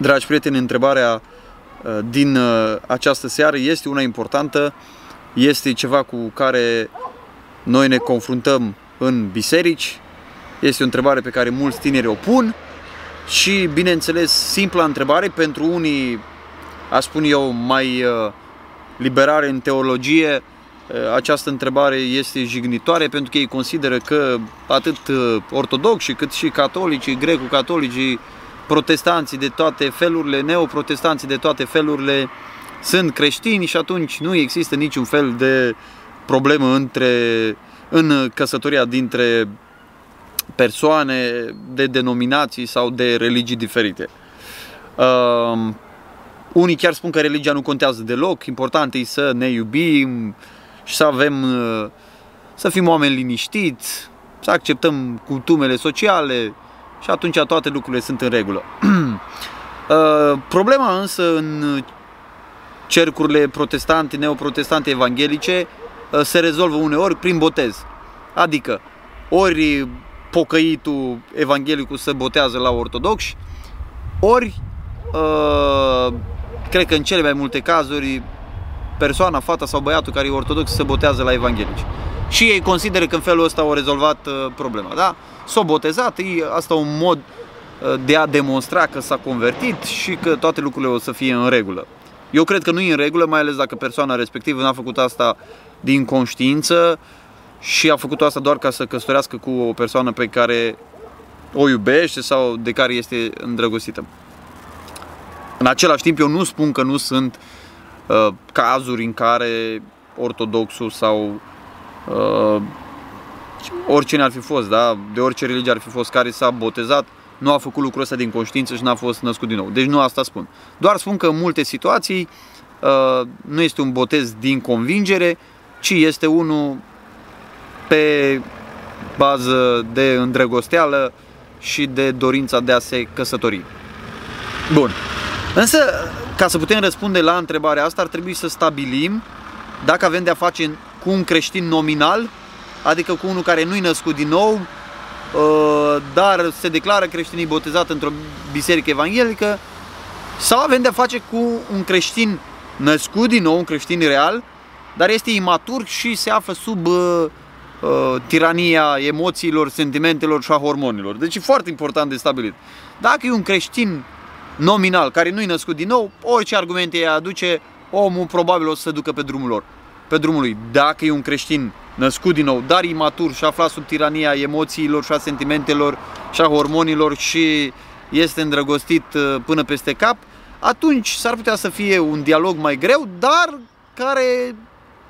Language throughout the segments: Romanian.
Dragi prieteni, întrebarea uh, din uh, această seară este una importantă, este ceva cu care noi ne confruntăm în biserici, este o întrebare pe care mulți tineri o pun și, bineînțeles, simpla întrebare pentru unii, aș spune eu, mai uh, liberare în teologie, această întrebare este jignitoare pentru că ei consideră că atât ortodoxi cât și catolicii, greco-catolicii, protestanții de toate felurile, neoprotestanții de toate felurile sunt creștini și atunci nu există niciun fel de problemă între, în căsătoria dintre persoane de denominații sau de religii diferite. Uh, unii chiar spun că religia nu contează deloc, important e să ne iubim și să avem, uh, să fim oameni liniștiți, să acceptăm cultumele sociale, și atunci toate lucrurile sunt în regulă. Uh, problema însă în cercurile protestante, neoprotestante, evanghelice uh, se rezolvă uneori prin botez. Adică ori pocăitul evanghelicul se botează la ortodoxi, ori uh, cred că în cele mai multe cazuri persoana, fata sau băiatul care e ortodox se botează la evanghelici. Și ei consideră că în felul ăsta au rezolvat problema, da? s-a botezat, e asta un mod uh, de a demonstra că s-a convertit și că toate lucrurile o să fie în regulă. Eu cred că nu e în regulă, mai ales dacă persoana respectivă n-a făcut asta din conștiință și a făcut asta doar ca să căsătorească cu o persoană pe care o iubește sau de care este îndrăgostită. În același timp, eu nu spun că nu sunt uh, cazuri în care ortodoxul sau uh, oricine ar fi fost, da? de orice religie ar fi fost care s-a botezat, nu a făcut lucrul ăsta din conștiință și n-a fost născut din nou. Deci nu asta spun. Doar spun că în multe situații uh, nu este un botez din convingere, ci este unul pe bază de îndrăgosteală și de dorința de a se căsători. Bun. Însă, ca să putem răspunde la întrebarea asta, ar trebui să stabilim dacă avem de a face cu un creștin nominal adică cu unul care nu-i născut din nou, uh, dar se declară creștinii botezat într-o biserică evanghelică, sau avem de-a face cu un creștin născut din nou, un creștin real, dar este imatur și se află sub uh, uh, tirania emoțiilor, sentimentelor și a hormonilor. Deci e foarte important de stabilit. Dacă e un creștin nominal care nu-i născut din nou, orice argumente îi aduce, omul probabil o să se ducă pe drumul lor, pe drumul lui. Dacă e un creștin născut din nou, dar imatur și aflat sub tirania emoțiilor și a sentimentelor și a hormonilor și este îndrăgostit uh, până peste cap, atunci s-ar putea să fie un dialog mai greu, dar care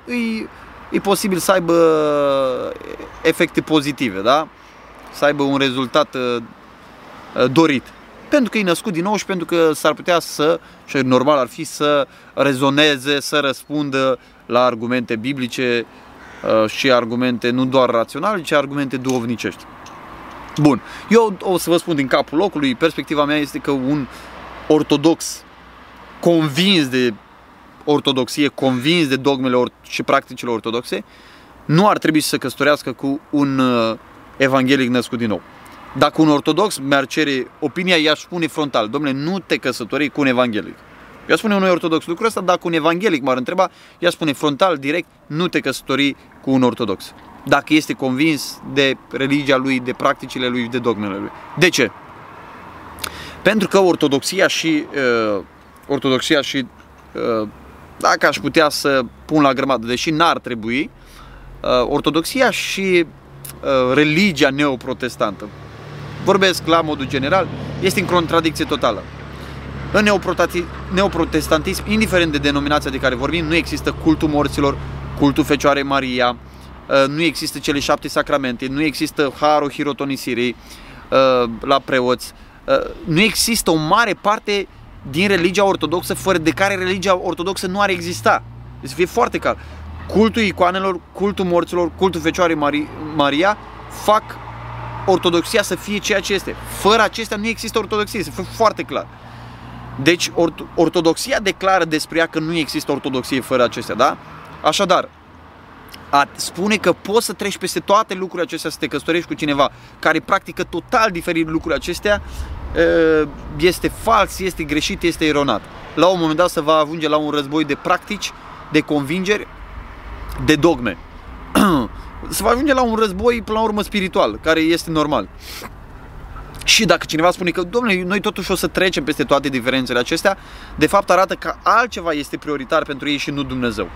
îi, e posibil să aibă efecte pozitive, da? Să aibă un rezultat uh, dorit. Pentru că e născut din nou și pentru că s-ar putea să, și normal ar fi să rezoneze, să răspundă la argumente biblice Uh, și argumente nu doar raționale, ci argumente duovnicești. Bun, eu o să vă spun din capul locului, perspectiva mea este că un ortodox convins de ortodoxie, convins de dogmele și practicile ortodoxe, nu ar trebui să se căsătorească cu un uh, evanghelic născut din nou. Dacă un ortodox mi-ar cere opinia, i-aș spune frontal, domnule, nu te căsători cu un evanghelic. Eu spune unui ortodox lucrul ăsta, dacă un evanghelic m-ar întreba, ea spune frontal, direct, nu te căsători cu un ortodox. Dacă este convins de religia lui, de practicile lui, de dogmele lui. De ce? Pentru că ortodoxia și uh, ortodoxia și uh, dacă aș putea să pun la grămadă, deși n-ar trebui, uh, ortodoxia și uh, religia neoprotestantă, vorbesc la modul general, este în contradicție totală. În neoprotestantism, indiferent de denominația de care vorbim, nu există cultul morților, cultul Fecioarei Maria, uh, nu există cele șapte sacramente, nu există harul hirotonisirii uh, la preoți, uh, nu există o mare parte din religia ortodoxă fără de care religia ortodoxă nu ar exista. Deci să fie foarte clar. Cultul icoanelor, cultul morților, cultul Fecioarei Maria fac ortodoxia să fie ceea ce este. Fără acestea nu există ortodoxie, să fie foarte clar. Deci or- ortodoxia declară despre ea că nu există ortodoxie fără acestea, da? Așadar, a spune că poți să treci peste toate lucrurile acestea, să te căsătorești cu cineva care practică total diferit lucrurile acestea, este fals, este greșit, este eronat. La un moment dat se va ajunge la un război de practici, de convingeri, de dogme. se va ajunge la un război, până la urmă, spiritual, care este normal. Și dacă cineva spune că, domnule, noi totuși o să trecem peste toate diferențele acestea, de fapt arată că altceva este prioritar pentru ei și nu Dumnezeu.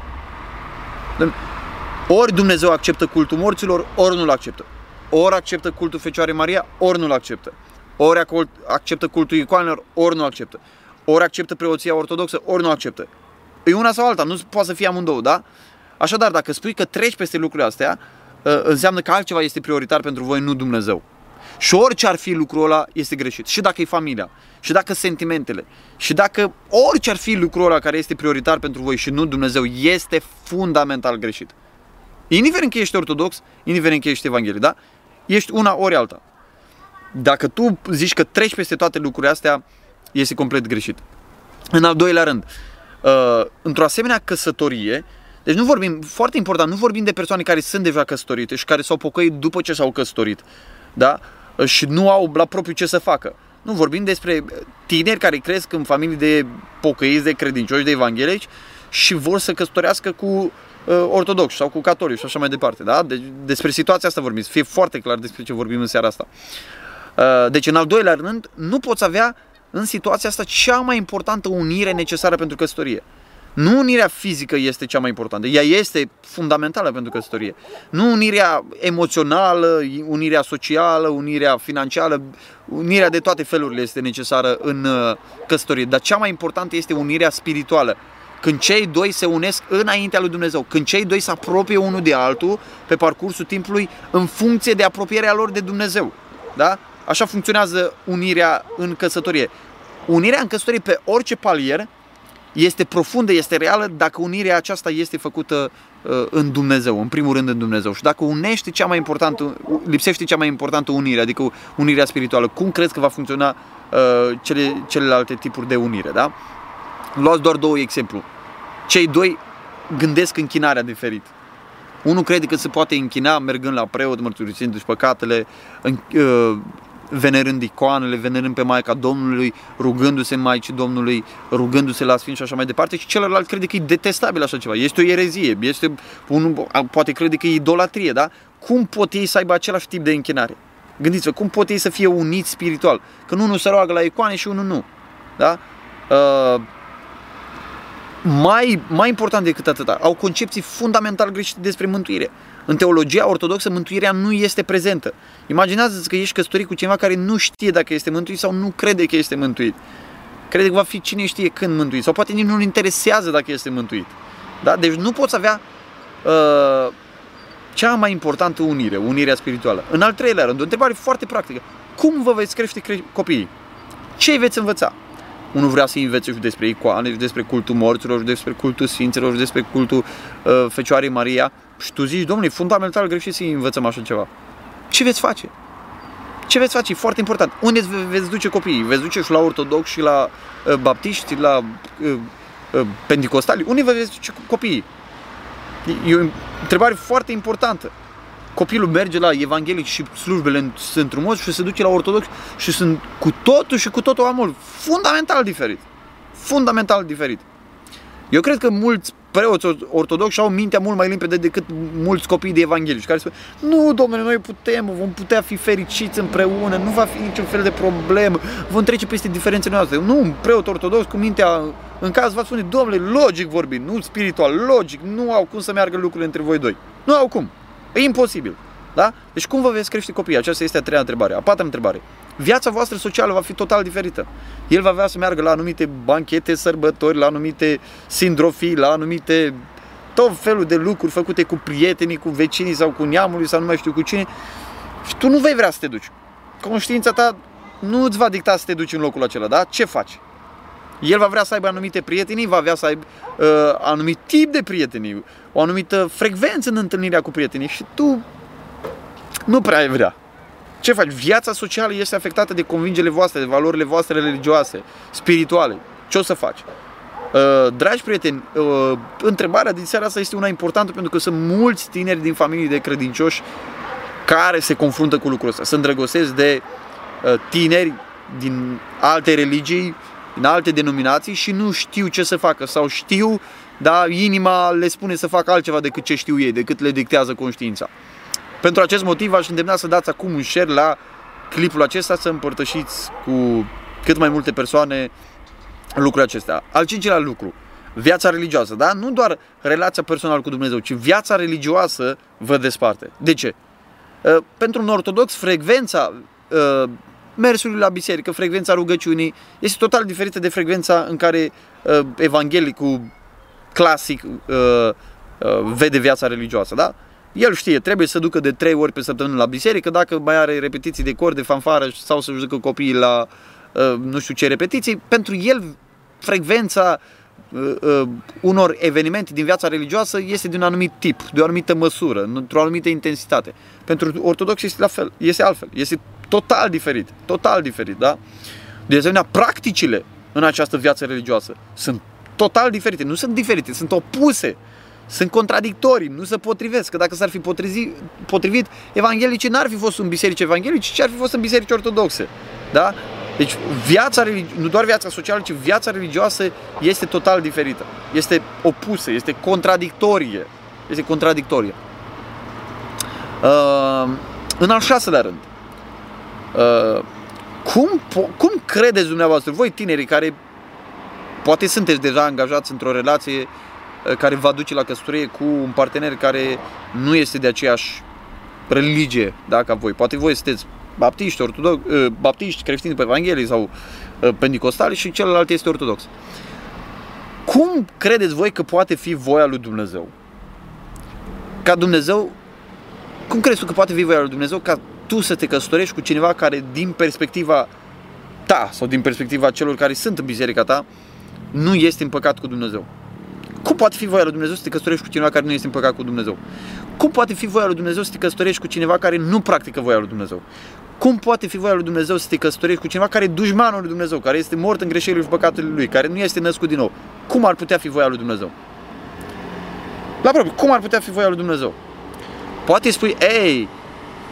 Ori Dumnezeu acceptă cultul morților, ori nu-l acceptă. Ori acceptă cultul Fecioarei Maria, ori nu-l acceptă. Ori acceptă cultul icoanelor, ori nu acceptă. Ori acceptă preoția ortodoxă, ori nu acceptă. E una sau alta, nu poate să fie amândouă, da? Așadar, dacă spui că treci peste lucrurile astea, ă, înseamnă că altceva este prioritar pentru voi, nu Dumnezeu. Și orice ar fi lucrul ăla este greșit. Și dacă e familia, și dacă sentimentele, și dacă orice ar fi lucrul ăla care este prioritar pentru voi și nu Dumnezeu, este fundamental greșit. Indiferent că ești ortodox, indiferent că ești evanghelie, da? Ești una ori alta. Dacă tu zici că treci peste toate lucrurile astea, este complet greșit. În al doilea rând, uh, într-o asemenea căsătorie, deci nu vorbim, foarte important, nu vorbim de persoane care sunt deja căsătorite și care s-au pocăit după ce s-au căsătorit, da? Și nu au la propriu ce să facă. Nu vorbim despre tineri care cresc în familii de pocăiți, de credincioși, de evanghelici și vor să căsătorească cu uh, ortodoxi sau cu catolici și așa mai departe. Da? Deci, despre situația asta vorbim, să fie foarte clar despre ce vorbim în seara asta. Uh, deci, în al doilea rând, nu poți avea în situația asta cea mai importantă unire necesară pentru căsătorie. Nu unirea fizică este cea mai importantă, ea este fundamentală pentru căsătorie. Nu unirea emoțională, unirea socială, unirea financiară, unirea de toate felurile este necesară în uh, căsătorie, dar cea mai importantă este unirea spirituală. Când cei doi se unesc înaintea lui Dumnezeu, când cei doi se apropie unul de altul pe parcursul timpului în funcție de apropierea lor de Dumnezeu. Da? Așa funcționează unirea în căsătorie. Unirea în căsătorie pe orice palier este profundă, este reală dacă unirea aceasta este făcută uh, în Dumnezeu, în primul rând în Dumnezeu. Și dacă unește cea mai importantă, lipsește cea mai importantă unire, adică unirea spirituală, cum crezi că va funcționa uh, cele, celelalte tipuri de unire, da? Luați doar două exemplu. Cei doi gândesc închinarea diferit. Unul crede că se poate închina mergând la preot, mărturisindu-și păcatele, în, uh, venerând icoanele, venerând pe Maica Domnului, rugându-se Maicii Domnului, rugându-se la Sfinți și așa mai departe și celălalt crede că e detestabil așa ceva, este o erezie, este un, poate crede că e idolatrie, da? Cum pot ei să aibă același tip de închinare? Gândiți-vă, cum pot ei să fie uniți spiritual? Că unul se roagă la icoane și unul nu. Da? Uh, mai, mai important decât atâta, au concepții fundamental greșite despre mântuire. În teologia ortodoxă, mântuirea nu este prezentă. Imaginează-ți că ești căsătorit cu cineva care nu știe dacă este mântuit sau nu crede că este mântuit. Crede că va fi cine știe când mântuit sau poate nici nu-l interesează dacă este mântuit. Da? Deci nu poți avea uh, cea mai importantă unire, unirea spirituală. În al treilea rând, o întrebare foarte practică. Cum vă veți crește cre- copiii? Ce îi veți învăța? Unul vrea să învețe și despre icoane, și despre cultul morților, și despre cultul sfinților, și despre cultul uh, Fecioarei Maria. Și tu zici, domnule, fundamental greșit să învățăm așa ceva. Ce veți face? Ce veți face? E foarte important. Unde veți duce copiii? Veți duce și la ortodox și la uh, baptiști, la uh, uh, pentecostali? Unde vă veți duce copiii? E o întrebare foarte importantă. Copilul merge la evanghelic și slujbele sunt frumos și se duce la ortodox și sunt cu totul și cu totul amul. Fundamental diferit. Fundamental diferit. Eu cred că mulți preoți ortodoxi au mintea mult mai limpede decât mulți copii de evanghelici care spun nu, domnule, noi putem, vom putea fi fericiți împreună, nu va fi niciun fel de problemă, vom trece peste diferențele noastre. Nu, un preot ortodox cu mintea în caz va spune, domnule, logic vorbind, nu spiritual, logic, nu au cum să meargă lucrurile între voi doi. Nu au cum. E imposibil. Da? Deci cum vă veți crește copiii? Aceasta este a treia întrebare. A patra întrebare. Viața voastră socială va fi total diferită. El va avea să meargă la anumite banchete, sărbători, la anumite sindrofii, la anumite tot felul de lucruri făcute cu prietenii, cu vecinii sau cu neamului sau nu mai știu cu cine. Și tu nu vei vrea să te duci. Conștiința ta nu îți va dicta să te duci în locul acela, da? Ce faci? El va vrea să aibă anumite prietenii, va vrea să aibă uh, anumit tip de prietenii, o anumită frecvență în întâlnirea cu prietenii și tu nu prea ai vrea. Ce faci? Viața socială este afectată de convingerile voastre, de valorile voastre religioase, spirituale. Ce o să faci? Uh, dragi prieteni, uh, întrebarea din seara asta este una importantă pentru că sunt mulți tineri din familii de credincioși care se confruntă cu lucrul ăsta. Sunt îndrăgostesc de uh, tineri din alte religii, din alte denominații și nu știu ce să facă sau știu, dar inima le spune să facă altceva decât ce știu ei, decât le dictează conștiința. Pentru acest motiv aș îndemna să dați acum un share la clipul acesta, să împărtășiți cu cât mai multe persoane lucrurile acestea. Al cincilea lucru, viața religioasă, da? Nu doar relația personală cu Dumnezeu, ci viața religioasă vă desparte. De ce? Uh, pentru un ortodox, frecvența uh, mersului la biserică, frecvența rugăciunii este total diferită de frecvența în care uh, evanghelicul clasic vede viața religioasă, da? El știe, trebuie să ducă de trei ori pe săptămână la biserică, dacă mai are repetiții de cor, de fanfară sau să ducă copiii la nu știu ce repetiții, pentru el frecvența Uh, uh, unor evenimente din viața religioasă este de un anumit tip, de o anumită măsură, într-o anumită intensitate. Pentru ortodox este la fel, este altfel, este total diferit, total diferit, da? De asemenea, practicile în această viață religioasă sunt total diferite, nu sunt diferite, sunt opuse, sunt contradictorii, nu se potrivesc, că dacă s-ar fi potrivit, potrivit evanghelicii n-ar fi fost în biserici evanghelici, ci ar fi fost în biserici ortodoxe, da? Deci viața, nu doar viața socială, ci viața religioasă este total diferită. Este opusă, este contradictorie. Este contradictorie. Uh, în al șaselea rând, uh, cum, cum credeți dumneavoastră, voi tinerii care poate sunteți deja angajați într-o relație uh, care va duce la căsătorie cu un partener care nu este de aceeași religie da, ca voi. Poate voi sunteți baptiști, ortodox, ă, baptiști, creștini pe Evanghelie sau ă, pentecostali și celălalt este ortodox. Cum credeți voi că poate fi voia lui Dumnezeu? Ca Dumnezeu, cum crezi tu că poate fi voia lui Dumnezeu ca tu să te căsătorești cu cineva care din perspectiva ta sau din perspectiva celor care sunt în biserica ta nu este în păcat cu Dumnezeu? Cum poate fi voia lui Dumnezeu să te căsătorești cu cineva care nu este în păcat cu Dumnezeu? Cum poate fi voia lui Dumnezeu să te căsătorești cu cineva care nu practică voia lui Dumnezeu? Cum poate fi voia lui Dumnezeu să te căsătorești cu cineva care e dușmanul lui Dumnezeu, care este mort în greșelile și păcatele lui, care nu este născut din nou? Cum ar putea fi voia lui Dumnezeu? La propriu, cum ar putea fi voia lui Dumnezeu? Poate spui, ei,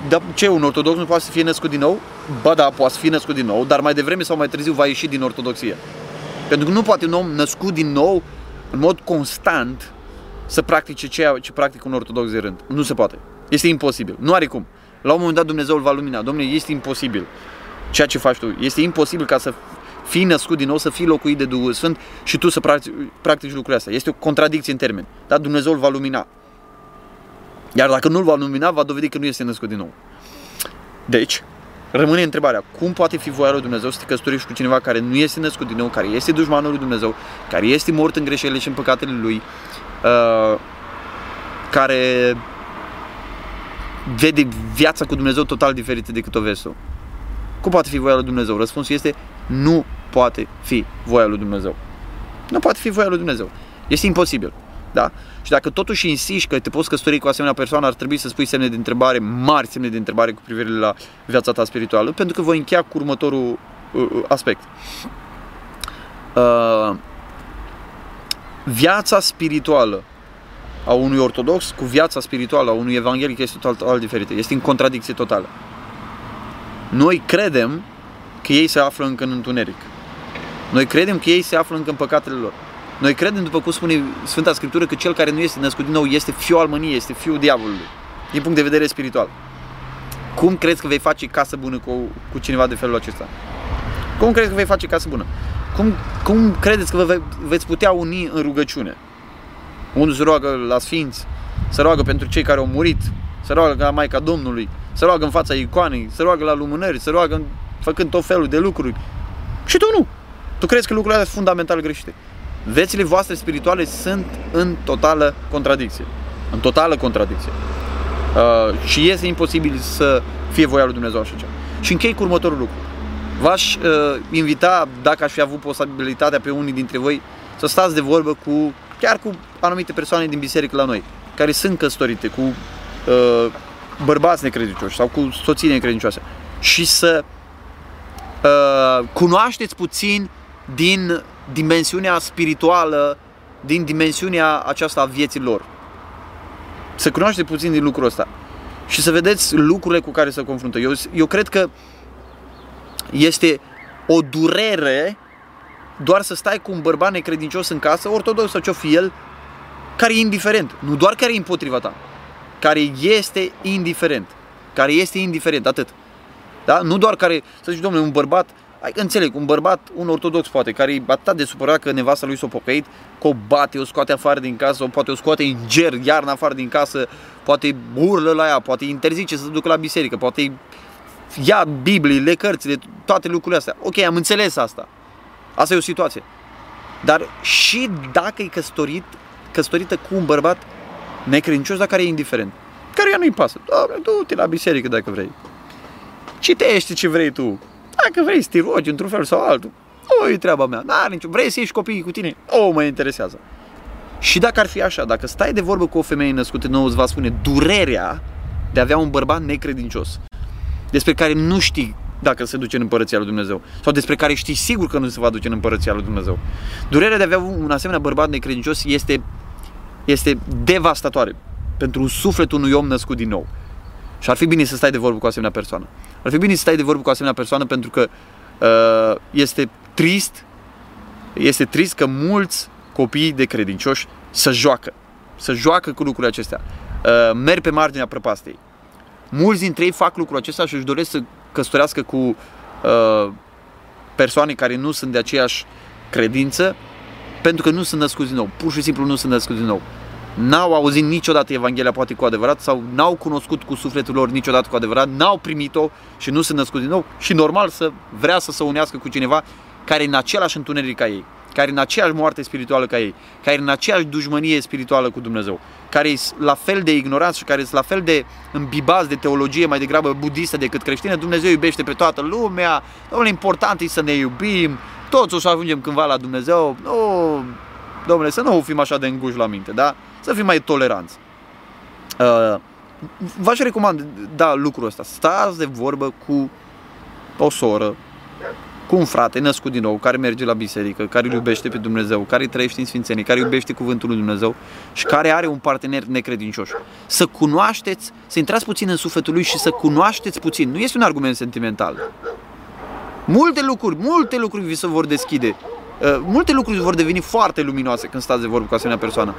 dar ce, un ortodox nu poate să fie născut din nou? Ba da, poate să fie născut din nou, dar mai devreme sau mai târziu va ieși din ortodoxie. Pentru că nu poate un om născut din nou, în mod constant, să practice ceea ce practică un ortodox de rând. Nu se poate. Este imposibil. Nu are cum. La un moment dat Dumnezeu îl va lumina. Domnule, este imposibil ceea ce faci tu. Este imposibil ca să fii născut din nou, să fii locuit de Duhul Sfânt și tu să practici, practici lucrurile astea. Este o contradicție în termeni. Dar Dumnezeu îl va lumina. Iar dacă nu îl va lumina, va dovedi că nu este născut din nou. Deci, rămâne întrebarea, cum poate fi voia lui Dumnezeu să te căsătorești cu cineva care nu este născut din nou, care este dușmanul lui Dumnezeu, care este mort în greșelile și în păcatele lui, uh, care vede viața cu Dumnezeu total diferită decât o vezi tu. Cum poate fi voia lui Dumnezeu? Răspunsul este nu poate fi voia lui Dumnezeu. Nu poate fi voia lui Dumnezeu. Este imposibil. Da? Și dacă totuși insiști că te poți căsători cu asemenea persoană, ar trebui să spui semne de întrebare, mari semne de întrebare cu privire la viața ta spirituală, pentru că voi încheia cu următorul uh, uh aspect. Uh, viața spirituală a unui ortodox cu viața spirituală a unui evanghelic este total diferită. Este în contradicție totală. Noi credem că ei se află încă în întuneric. Noi credem că ei se află încă în păcatele lor. Noi credem, după cum spune Sfânta Scriptură, că cel care nu este născut din nou este fiul al mâniei, este fiul diavolului, din punct de vedere spiritual. Cum crezi că vei face casă bună cu, cu cineva de felul acesta? Cum crezi că vei face casă bună? Cum, cum credeți că vă veți putea uni în rugăciune? Unul se roagă la sfinți, se roagă pentru cei care au murit, se roagă la Maica Domnului, se roagă în fața icoanei, se roagă la lumânări, se roagă făcând tot felul de lucruri. Și tu nu. Tu crezi că lucrurile astea sunt fundamental greșite. Vețile voastre spirituale sunt în totală contradicție. În totală contradicție. Uh, și este imposibil să fie voia lui Dumnezeu așa ceva. Și închei cu următorul lucru. V-aș uh, invita, dacă aș fi avut posibilitatea pe unii dintre voi, să stați de vorbă cu chiar cu anumite persoane din biserică la noi, care sunt căsătorite cu uh, bărbați necredincioși sau cu soții necredincioase și să uh, cunoașteți puțin din dimensiunea spirituală, din dimensiunea aceasta a vieții lor. Să cunoașteți puțin din lucrul ăsta și să vedeți lucrurile cu care se confruntă. Eu, eu cred că este o durere doar să stai cu un bărbat necredincios în casă, ortodox sau ce-o fi el, care e indiferent. Nu doar care e împotriva ta, care este indiferent. Care este indiferent, atât. Da? Nu doar care, să zici, domnule, un bărbat, ai, înțeleg, un bărbat, un ortodox poate, care e atât de supărat că nevasta lui s-a pocăit, că o bate, o scoate afară din casă, o poate o scoate în ger, iarna afară din casă, poate urlă la ea, poate interzice să se ducă la biserică, poate ia Bibliile, cărțile, toate lucrurile astea. Ok, am înțeles asta. Asta e o situație. Dar și dacă e căsătorit, căsătorită cu un bărbat necredincios, dar care e indiferent, care ea nu-i pasă. Doamne, du-te la biserică dacă vrei. Citește ce vrei tu. Dacă vrei să te rogi într-un fel sau altul, o e treaba mea. N-are nicio... Vrei să ieși copiii cu tine? O, mă interesează. Și dacă ar fi așa, dacă stai de vorbă cu o femeie născută nouă, îți va spune durerea de a avea un bărbat necredincios, despre care nu știi dacă se duce în împărăția lui Dumnezeu. Sau despre care știi sigur că nu se va duce în împărăția lui Dumnezeu. Durerea de a avea un asemenea bărbat necredincios este, este devastatoare pentru sufletul unui om născut din nou. Și ar fi bine să stai de vorbă cu o asemenea persoană. Ar fi bine să stai de vorbă cu o asemenea persoană pentru că uh, este trist, este trist că mulți copii de credincioși să joacă. Să joacă cu lucrurile acestea. Uh, merg pe marginea prăpastei. Mulți dintre ei fac lucrul acesta și își doresc să căsătorească cu uh, persoane care nu sunt de aceeași credință pentru că nu sunt născuți din nou. Pur și simplu nu sunt născuți din nou. N-au auzit niciodată Evanghelia poate cu adevărat sau n-au cunoscut cu sufletul lor niciodată cu adevărat, n-au primit-o și nu sunt născuți din nou și normal să vrea să se unească cu cineva care e în același întuneric ca ei care în aceeași moarte spirituală ca ei, care în aceeași dușmănie spirituală cu Dumnezeu, care sunt la fel de ignorați și care sunt la fel de îmbibați de teologie mai degrabă budistă decât creștină, Dumnezeu iubește pe toată lumea, domnule, important e să ne iubim, toți o să ajungem cândva la Dumnezeu, nu, domnule, să nu fim așa de înguși la minte, da? Să fim mai toleranți. Uh, v-aș recomand, da, lucrul ăsta, stați de vorbă cu o soră, cu un frate născut din nou, care merge la biserică, care îl iubește pe Dumnezeu, care trăiește în Sfințenie, care iubește Cuvântul lui Dumnezeu și care are un partener necredincios. Să cunoașteți, să intrați puțin în sufletul lui și să cunoașteți puțin. Nu este un argument sentimental. Multe lucruri, multe lucruri vi se vor deschide. Uh, multe lucruri vor deveni foarte luminoase când stați de vorbă cu asemenea persoană.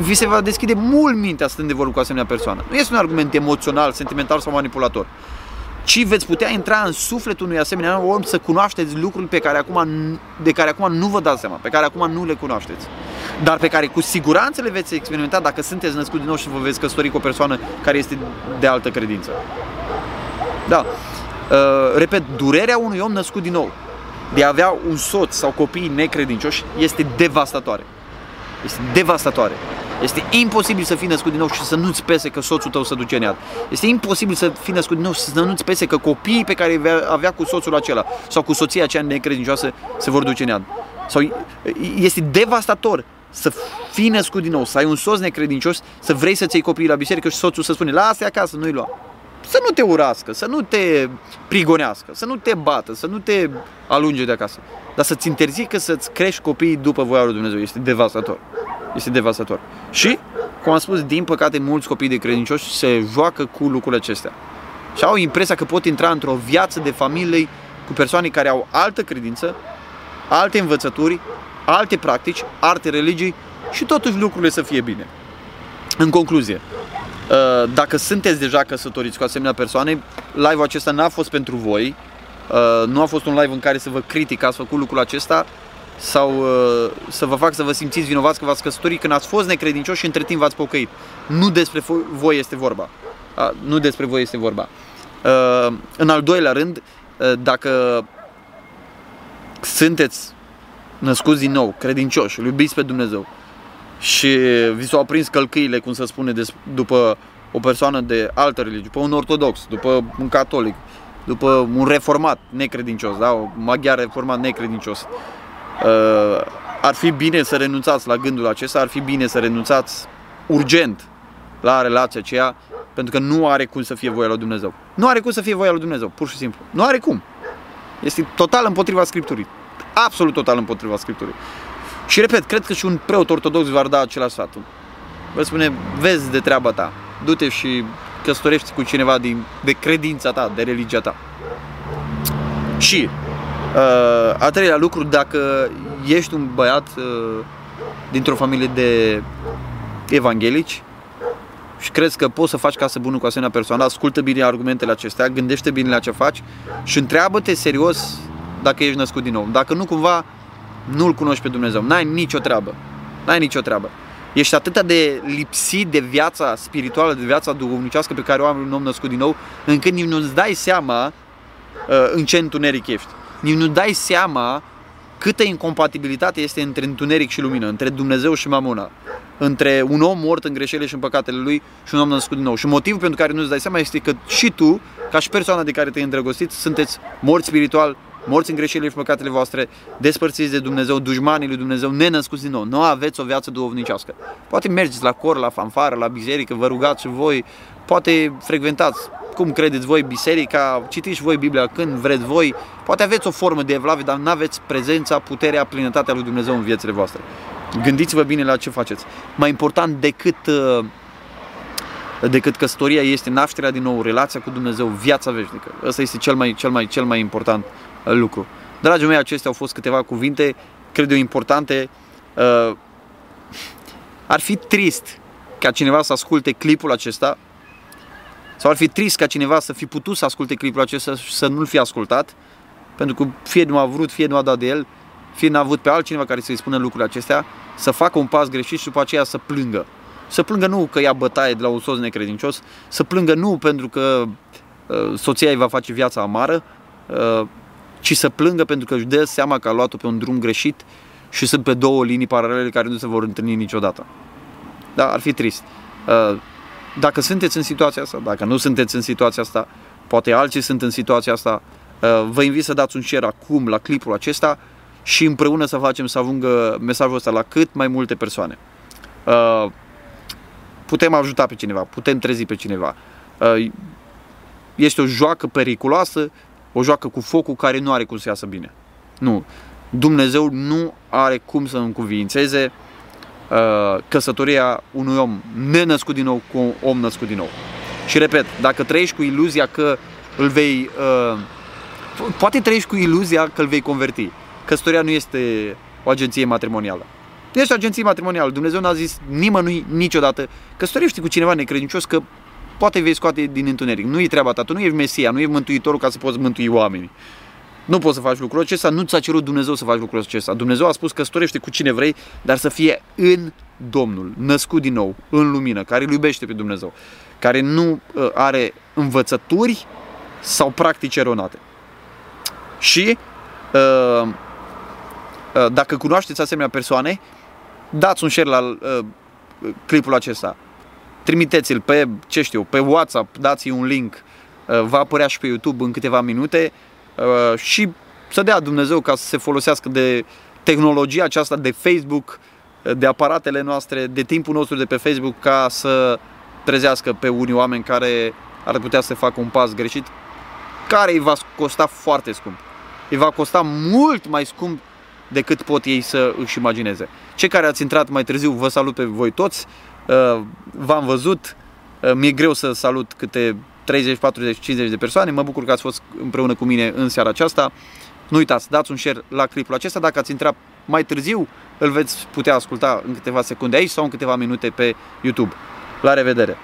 Vi se va deschide mult mintea stând de vorbă cu asemenea persoană. Nu este un argument emoțional, sentimental sau manipulator ci veți putea intra în sufletul unui asemenea om să cunoașteți lucruri pe care acum, de care acum nu vă dați seama, pe care acum nu le cunoașteți, dar pe care cu siguranță le veți experimenta dacă sunteți născut din nou și vă veți căsători cu o persoană care este de altă credință. Da. Uh, repet, durerea unui om născut din nou de a avea un soț sau copii necredincioși este devastatoare. Este devastatoare. Este imposibil să fii născut din nou și să nu-ți pese că soțul tău se duce în iad. Este imposibil să fii născut din nou și să nu-ți pese că copiii pe care îi avea cu soțul acela sau cu soția aceea necredincioasă se vor duce în iad. Sau este devastator să fii născut din nou, să ai un soț necredincios, să vrei să-ți iei copiii la biserică și soțul să spune lasă acasă, nu-i lua. Să nu te urască, să nu te prigonească, să nu te bată, să nu te alunge de acasă. Dar să-ți interzică să-ți crești copiii după voia lui Dumnezeu. Este devastator este devastator. Și, cum am spus, din păcate, mulți copii de credincioși se joacă cu lucrurile acestea. Și au impresia că pot intra într-o viață de familie cu persoane care au altă credință, alte învățături, alte practici, alte religii și totuși lucrurile să fie bine. În concluzie, uh, dacă sunteți deja căsătoriți cu asemenea persoane, live-ul acesta n-a fost pentru voi, uh, nu a fost un live în care să vă critic că ați făcut lucrul acesta, sau uh, să vă fac să vă simțiți vinovați că v-ați căsătorit când ați fost necredincioși și între timp v-ați pocăit. Nu despre voi este vorba. Uh, nu despre voi este vorba. Uh, în al doilea rând, uh, dacă sunteți născuți din nou, credincioși, îl iubiți pe Dumnezeu și vi s-au aprins călcâile, cum se spune, des, după o persoană de altă religie, după un ortodox, după un catolic, după un reformat necredincios, da? un maghiar reformat necredincios, Uh, ar fi bine să renunțați la gândul acesta, ar fi bine să renunțați urgent la relația aceea, pentru că nu are cum să fie voia lui Dumnezeu. Nu are cum să fie voia lui Dumnezeu, pur și simplu. Nu are cum. Este total împotriva Scripturii. Absolut total împotriva Scripturii. Și repet, cred că și un preot ortodox va da același sfat. Vă spune, vezi de treaba ta, du-te și căsătorești cu cineva din, de credința ta, de religia ta. Și Uh, a treilea lucru, dacă ești un băiat uh, dintr-o familie de evanghelici și crezi că poți să faci casă bună cu asemenea persoană, ascultă bine argumentele acestea, gândește bine la ce faci și întreabă-te serios dacă ești născut din nou. Dacă nu, cumva, nu-L cunoști pe Dumnezeu. N-ai nicio treabă. N-ai nicio treabă. Ești atât de lipsit de viața spirituală, de viața duhovnicească pe care o am un om născut din nou, încât nici nu-ți dai seama uh, în ce întuneric ești. Nici nu dai seama câtă incompatibilitate este între întuneric și lumină, între Dumnezeu și mamona, între un om mort în greșelile și în păcatele lui și un om născut din nou. Și motivul pentru care nu-ți dai seama este că și tu, ca și persoana de care te-ai îndrăgostit, sunteți morți spiritual, morți în greșelile și păcatele voastre, despărțiți de Dumnezeu, dușmanii lui Dumnezeu, nenăscuți din nou. Nu aveți o viață duhovnicească. Poate mergeți la cor, la fanfară, la biserică, vă rugați și voi, poate frecventați cum credeți voi biserica, citiți voi Biblia când vreți voi, poate aveți o formă de evlavie, dar nu aveți prezența, puterea, plinătatea lui Dumnezeu în viețile voastre. Gândiți-vă bine la ce faceți. Mai important decât uh, decât căsătoria este nașterea din nou, relația cu Dumnezeu, viața veșnică. Ăsta este cel mai, cel mai, cel mai important uh, lucru. Dragii mei, acestea au fost câteva cuvinte, cred eu, importante. Uh, ar fi trist ca cineva să asculte clipul acesta sau ar fi trist ca cineva să fi putut să asculte clipul acesta și să nu-l fi ascultat, pentru că fie nu a vrut, fie nu a dat de el, fie n-a avut pe altcineva care să-i spună lucrurile acestea, să facă un pas greșit și după aceea să plângă. Să plângă nu că ia bătaie de la un soț necredincios, să plângă nu pentru că uh, soția îi va face viața amară, uh, ci să plângă pentru că își dă seama că a luat-o pe un drum greșit și sunt pe două linii paralele care nu se vor întâlni niciodată. Da, ar fi trist. Uh, dacă sunteți în situația asta, dacă nu sunteți în situația asta, poate alții sunt în situația asta, uh, vă invit să dați un share acum la clipul acesta și împreună să facem să ajungă mesajul ăsta la cât mai multe persoane. Uh, putem ajuta pe cineva, putem trezi pe cineva. Uh, este o joacă periculoasă, o joacă cu focul care nu are cum să iasă bine. Nu. Dumnezeu nu are cum să încuvințeze Uh, căsătoria unui om nenăscut din nou cu un om născut din nou. Și repet, dacă trăiești cu iluzia că îl vei... Uh, poate trăiești cu iluzia că îl vei converti. Căsătoria nu este o agenție matrimonială. Este o agenție matrimonială. Dumnezeu n-a zis nimănui niciodată căsătorește cu cineva necredincios că poate vei scoate din întuneric. Nu e treaba ta, tu nu ești Mesia, nu ești Mântuitorul ca să poți mântui oamenii. Nu poți să faci lucrul acesta, nu ți-a cerut Dumnezeu să faci lucrul acesta. Dumnezeu a spus că storește cu cine vrei, dar să fie în Domnul, născut din nou, în lumină, care îl iubește pe Dumnezeu, care nu uh, are învățături sau practici eronate. Și uh, uh, dacă cunoașteți asemenea persoane, dați un share la uh, clipul acesta. Trimiteți-l pe, ce știu, pe WhatsApp, dați-i un link, uh, va apărea și pe YouTube în câteva minute Uh, și să dea Dumnezeu ca să se folosească de tehnologia aceasta de Facebook, de aparatele noastre, de timpul nostru de pe Facebook ca să trezească pe unii oameni care ar putea să facă un pas greșit, care îi va costa foarte scump. Îi va costa mult mai scump decât pot ei să își imagineze. Cei care ați intrat mai târziu, vă salut pe voi toți, uh, v-am văzut, uh, mi-e greu să salut câte 30, 40, 50 de persoane. Mă bucur că ați fost împreună cu mine în seara aceasta. Nu uitați, dați un share la clipul acesta. Dacă ați intrat mai târziu, îl veți putea asculta în câteva secunde aici sau în câteva minute pe YouTube. La revedere!